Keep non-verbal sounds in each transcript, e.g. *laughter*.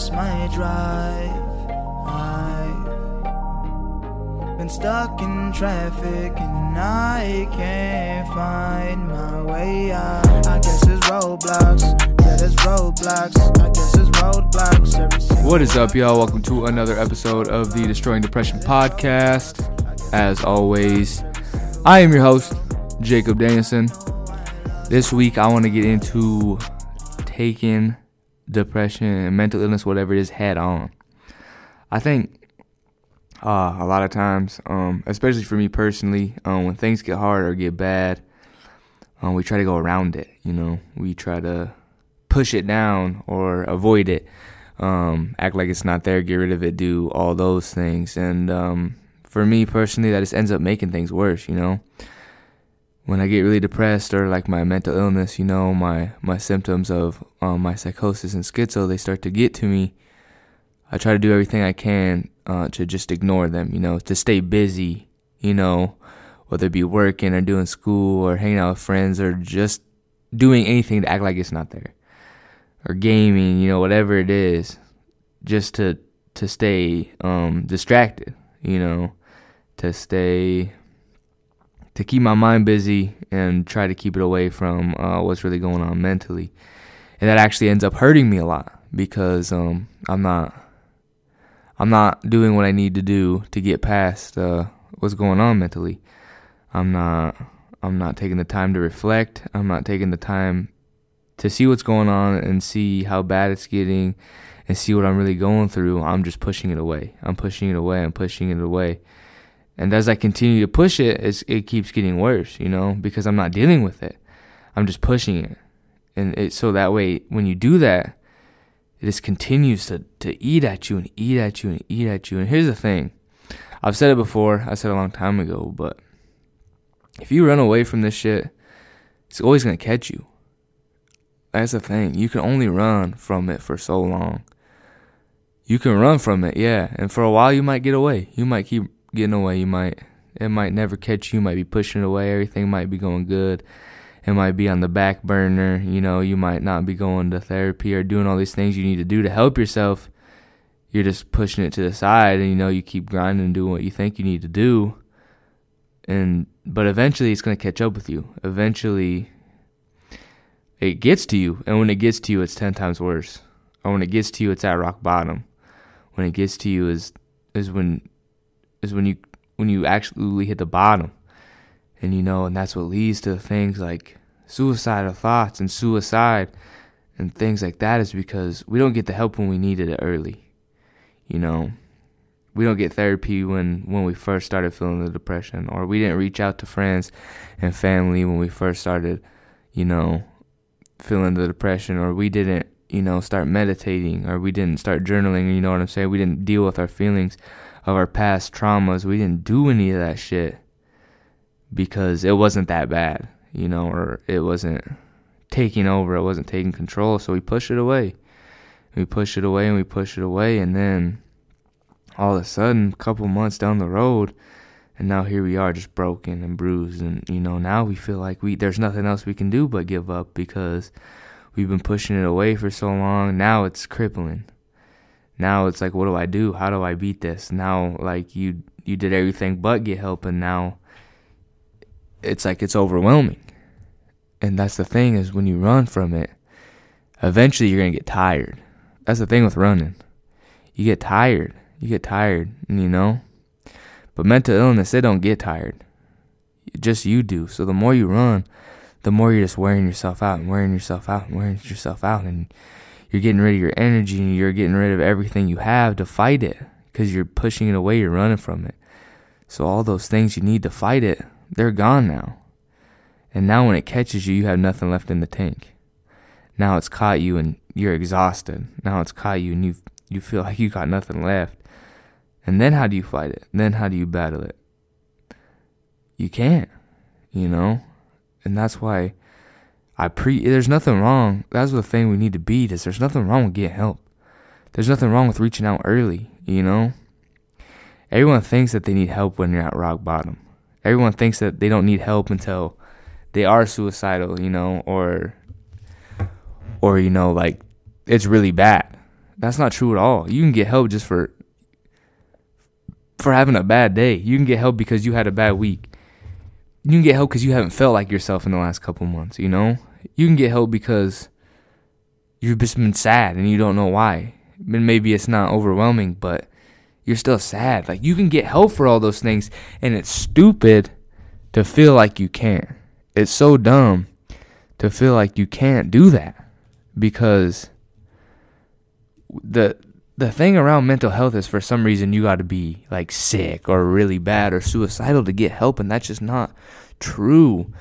lost my drive. I've been stuck in traffic and I can't find my way out. I guess it's roadblocks. What is up, y'all? Welcome to another episode of the Destroying Depression podcast. As always, I am your host, Jacob Danielson. This week, I want to get into taking depression and mental illness, whatever it is, head on. I think uh, a lot of times, um, especially for me personally, um, when things get hard or get bad, um, we try to go around it. You know, we try to push it down or avoid it um, act like it's not there, get rid of it, do all those things. And um, for me personally, that just ends up making things worse, you know? When I get really depressed or like my mental illness, you know, my, my symptoms of um, my psychosis and schizo, they start to get to me. I try to do everything I can uh, to just ignore them, you know, to stay busy, you know, whether it be working or doing school or hanging out with friends or just doing anything to act like it's not there or gaming, you know, whatever it is, just to to stay um, distracted, you know, to stay to keep my mind busy and try to keep it away from uh, what's really going on mentally, and that actually ends up hurting me a lot because um, I'm not I'm not doing what I need to do to get past uh, what's going on mentally. I'm not I'm not taking the time to reflect. I'm not taking the time to see what's going on and see how bad it's getting and see what I'm really going through, I'm just pushing it away. I'm pushing it away. I'm pushing it away. And as I continue to push it, it keeps getting worse, you know, because I'm not dealing with it. I'm just pushing it. And it, so that way, when you do that, it just continues to, to eat at you and eat at you and eat at you. And here's the thing I've said it before, I said a long time ago, but if you run away from this shit, it's always going to catch you. That's the thing. You can only run from it for so long. You can run from it, yeah, and for a while you might get away. You might keep getting away. You might it might never catch you. You might be pushing it away. Everything might be going good. It might be on the back burner. You know, you might not be going to therapy or doing all these things you need to do to help yourself. You're just pushing it to the side, and you know you keep grinding and doing what you think you need to do. And but eventually it's gonna catch up with you. Eventually it gets to you, and when it gets to you, it's ten times worse. Or when it gets to you, it's at rock bottom. When it gets to you is is when is when you when you actually hit the bottom, and you know, and that's what leads to things like suicidal thoughts and suicide and things like that is because we don't get the help when we needed it early. You know, we don't get therapy when when we first started feeling the depression, or we didn't reach out to friends and family when we first started, you know, feeling the depression or we didn't you know start meditating or we didn't start journaling you know what i'm saying? We didn't deal with our feelings of our past traumas we didn't do any of that shit because it wasn't that bad you know or it wasn't taking over it wasn't taking control. So we push it away. We push it away and we push it away. And then all of a sudden a couple months down the road and now here we are just broken and bruised. And you know now we feel like we there's nothing else we can do but give up because we've been pushing it away for so long. Now it's crippling now it's like what do i do how do i beat this now like you you did everything but get help and now it's like it's overwhelming and that's the thing is when you run from it eventually you're going to get tired that's the thing with running you get tired you get tired you know but mental illness, they don't get tired. Just you do. So the more you run, the more you're just wearing yourself out and wearing yourself out and wearing yourself out. And you're getting rid of your energy and you're getting rid of everything you have to fight it because you're pushing it away, you're running from it. So all those things you need to fight it, they're gone now. And now when it catches you, you have nothing left in the tank. Now it's caught you and you're exhausted. Now it's caught you and you you feel *laughs* like you got nothing left. And then how do you fight it? Then how do you battle it? You can't, you know? And that's why I pre there's nothing wrong. That's the thing we need to beat is there's nothing wrong with getting help. There's nothing wrong with reaching out early, you know? Everyone thinks that they need help when you're at rock bottom. Everyone thinks that they don't need help until they are suicidal, you know, or or you know, like it's really bad. That's not true at all. You can get help just for for having a bad day. You can get help because you had a bad week. You can get help because you haven't felt like yourself in the last couple months, you know? You can get help because you've just been sad and you don't know why. And maybe it's not overwhelming, but you're still sad. Like you can get help for all those things, and it's stupid to feel like you can't. It's so dumb to feel like you can't do that because the the thing around mental health is for some reason you got to be like sick or really bad or suicidal to get help and that's just not true.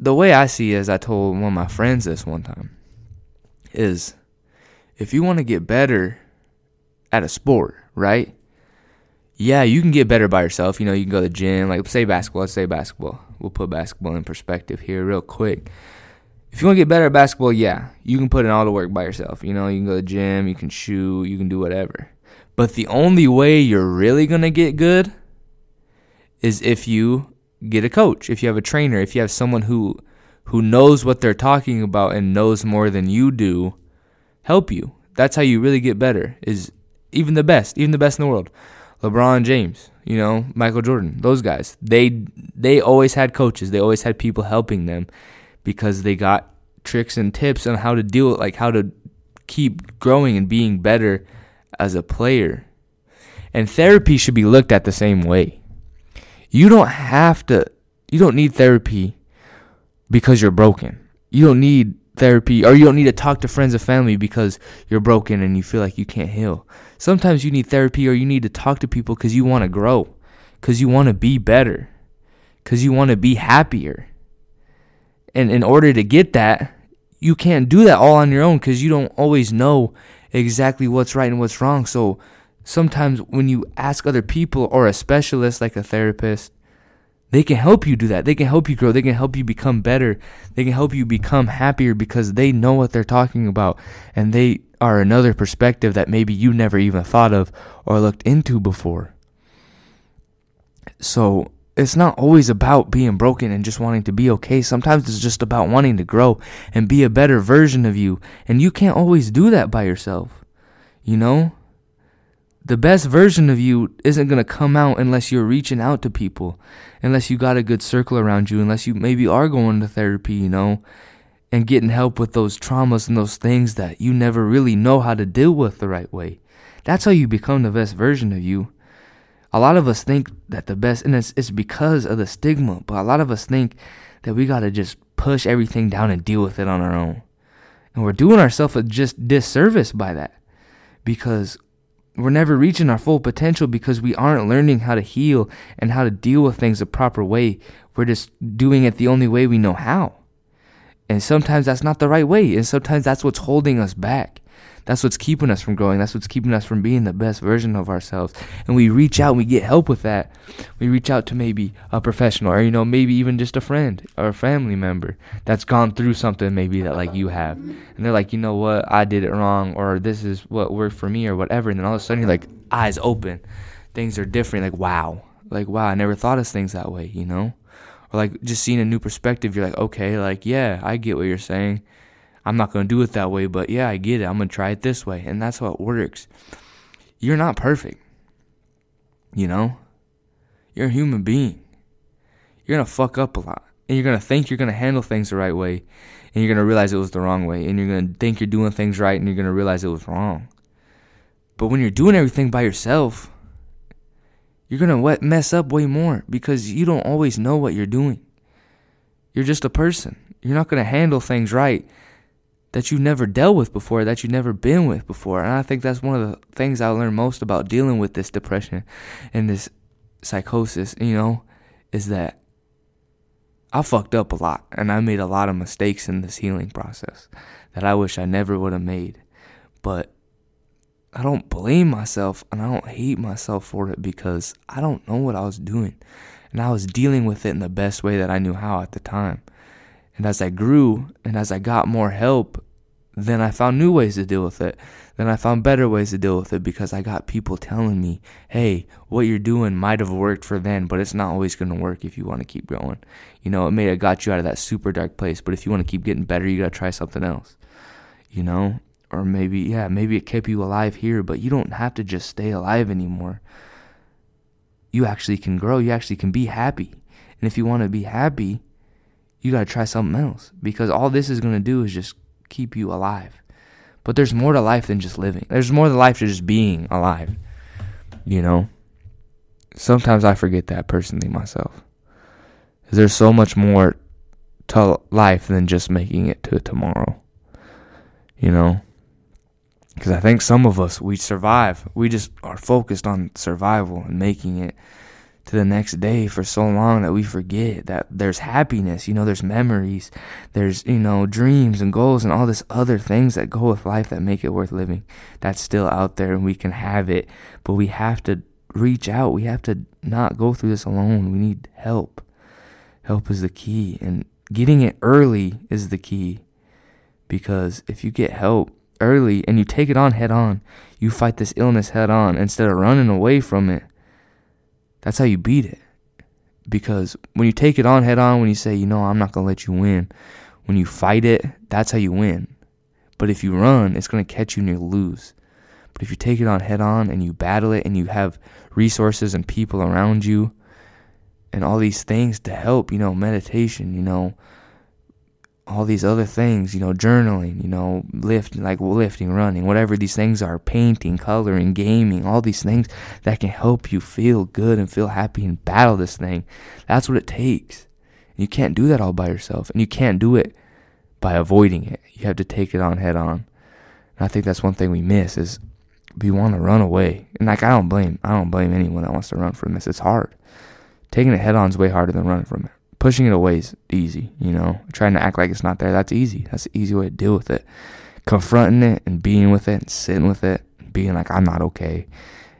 The way I see it is I told one of my friends this one time is if you want to get better at a sport, right? Yeah, you can get better by yourself. You know, you can go to the gym, like say basketball, let's say basketball. We'll put basketball in perspective here real quick. If you want to get better at basketball, yeah, you can put in all the work by yourself. You know, you can go to the gym, you can shoot, you can do whatever. But the only way you're really going to get good is if you get a coach, if you have a trainer, if you have someone who who knows what they're talking about and knows more than you do help you. That's how you really get better. Is even the best, even the best in the world. LeBron James, you know, Michael Jordan, those guys. They they always had coaches. They always had people helping them because they got tricks and tips on how to deal with like how to keep growing and being better as a player. And therapy should be looked at the same way. You don't have to you don't need therapy because you're broken. You don't need therapy or you don't need to talk to friends and family because you're broken and you feel like you can't heal. Sometimes you need therapy or you need to talk to people because you want to grow, because you want to be better, because you want to be happier. And in order to get that, you can't do that all on your own because you don't always know exactly what's right and what's wrong. So sometimes when you ask other people or a specialist like a therapist, they can help you do that. They can help you grow. They can help you become better. They can help you become happier because they know what they're talking about and they are another perspective that maybe you never even thought of or looked into before. So it's not always about being broken and just wanting to be okay. Sometimes it's just about wanting to grow and be a better version of you. And you can't always do that by yourself. You know? The best version of you isn't going to come out unless you're reaching out to people, unless you got a good circle around you, unless you maybe are going to therapy, you know, and getting help with those traumas and those things that you never really know how to deal with the right way. That's how you become the best version of you a lot of us think that the best, and it's, it's because of the stigma, but a lot of us think that we got to just push everything down and deal with it on our own. And we're doing ourselves a just disservice by that because we're never reaching our full potential because we aren't learning how to heal and how to deal with things the proper way. We're just doing it the only way we know how. And sometimes that's not the right way. And sometimes that's what's holding us back. That's what's keeping us from growing. That's what's keeping us from being the best version of ourselves. And we reach out and we get help with that. We reach out to maybe a professional or, you know, maybe even just a friend or a family member that's gone through something maybe that like you have. And they're like, you know what, I did it wrong or this is what worked for me or whatever. And then all of a sudden you're like, eyes open. Things are different. Like, wow. Like, wow, I never thought of things that way, you know? Or like just seeing a new perspective, you're like, okay, like, yeah, I get what you're saying I'm not going to do it that way, but yeah, I get it. I'm going to try it this way. And that's how it works. You're not perfect. You know? You're a human being. You're going to fuck up a lot. And you're going to think you're going to handle things the right way. And you're going to realize it was the wrong way. And you're going to think you're doing things right. And you're going to realize it was wrong. But when you're doing everything by yourself, you're going to mess up way more because you don't always know what you're doing. You're just a person. You're not going to handle things right that you've never dealt with before, that you've never been with before. And I think that's one of the things I learned most about dealing with this depression and this psychosis, you know, is that I fucked up a lot and I made a lot of mistakes in this healing process that I wish I never would have made. But I don't blame myself and I don't hate myself for it because I don't know what I was doing. And I was dealing with it in the best way that I knew how at the time. And as I grew and as I got more help, then I found new ways to deal with it. Then I found better ways to deal with it because I got people telling me, hey, what you're doing might have worked for then, but it's not always going to work if you want to keep going. You know, it may have got you out of that super dark place, but if you want to keep getting better, you got to try something else. You know? or maybe yeah, maybe it kept you alive here, but you don't have to just stay alive anymore. You actually can grow. You actually can be happy. And if you want to be happy, you got to try something else because all this is going to do is just keep you alive. But there's more to life than just living. There's more to life than just being alive. You know? Sometimes I forget that personally myself. There's so much more to life than just making it to tomorrow. You know? Because I think some of us, we survive. We just are focused on survival and making it to the next day for so long that we forget that there's happiness, you know, there's memories, there's, you know, dreams and goals and all this other things that go with life that make it worth living. That's still out there and we can have it, but we have to reach out. We have to not go through this alone. We need help. Help is the key and getting it early is the key because if you get help early and you take it on head on, you fight this illness head on instead of running away from it that's how you beat it. Because when you take it on head on, when you say, you know, I'm not going to let you win, when you fight it, that's how you win. But if you run, it's going to catch you and you lose. But if you take it on head on and you battle it and you have resources and people around you and all these things to help, you know, meditation, you know, all these other things, you know, journaling, you know, lifting, like lifting, running, whatever these things are, painting, coloring, gaming, all these things that can help you feel good and feel happy and battle this thing. That's what it takes. You can't do that all by yourself, and you can't do it by avoiding it. You have to take it on head on. And I think that's one thing we miss is we want to run away. And like I don't blame I don't blame anyone that wants to run from this. It's hard. Taking it head on is way harder than running from it pushing it away is easy, you know. Trying to act like it's not there, that's easy. That's the easy way to deal with it. Confronting it and being with it and sitting with it, being like, I'm not okay.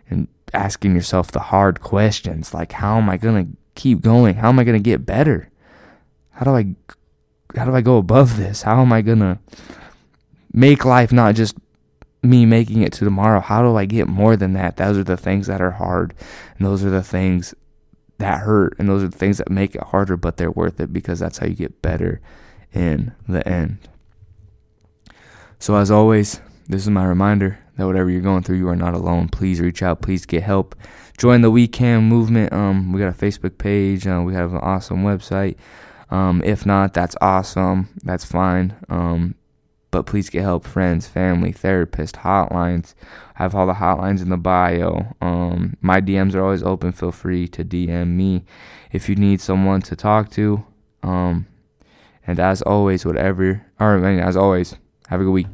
And asking yourself the hard questions like, how am I going to keep going? How am I going to get better? How do I how do I go above this? How am I going to make life not just me making it to tomorrow? How do I get more than that? Those are the things that are hard. And those are the things that hurt and those are the things that make it harder but they're worth it because that's how you get better in the end. So as always this is my reminder that whatever you're going through you are not alone. Please reach out. Please get help. Join the we can movement. Um we got a facebook page. Uh, we have an awesome website. Um if not that's awesome. That's fine. Um but please get help friends family therapist hotlines. I have all the hotlines in the bio. Um, my dms are always open. Feel free to dm me if you need someone to talk to. Um, and as always whatever or I mean, as always have a good week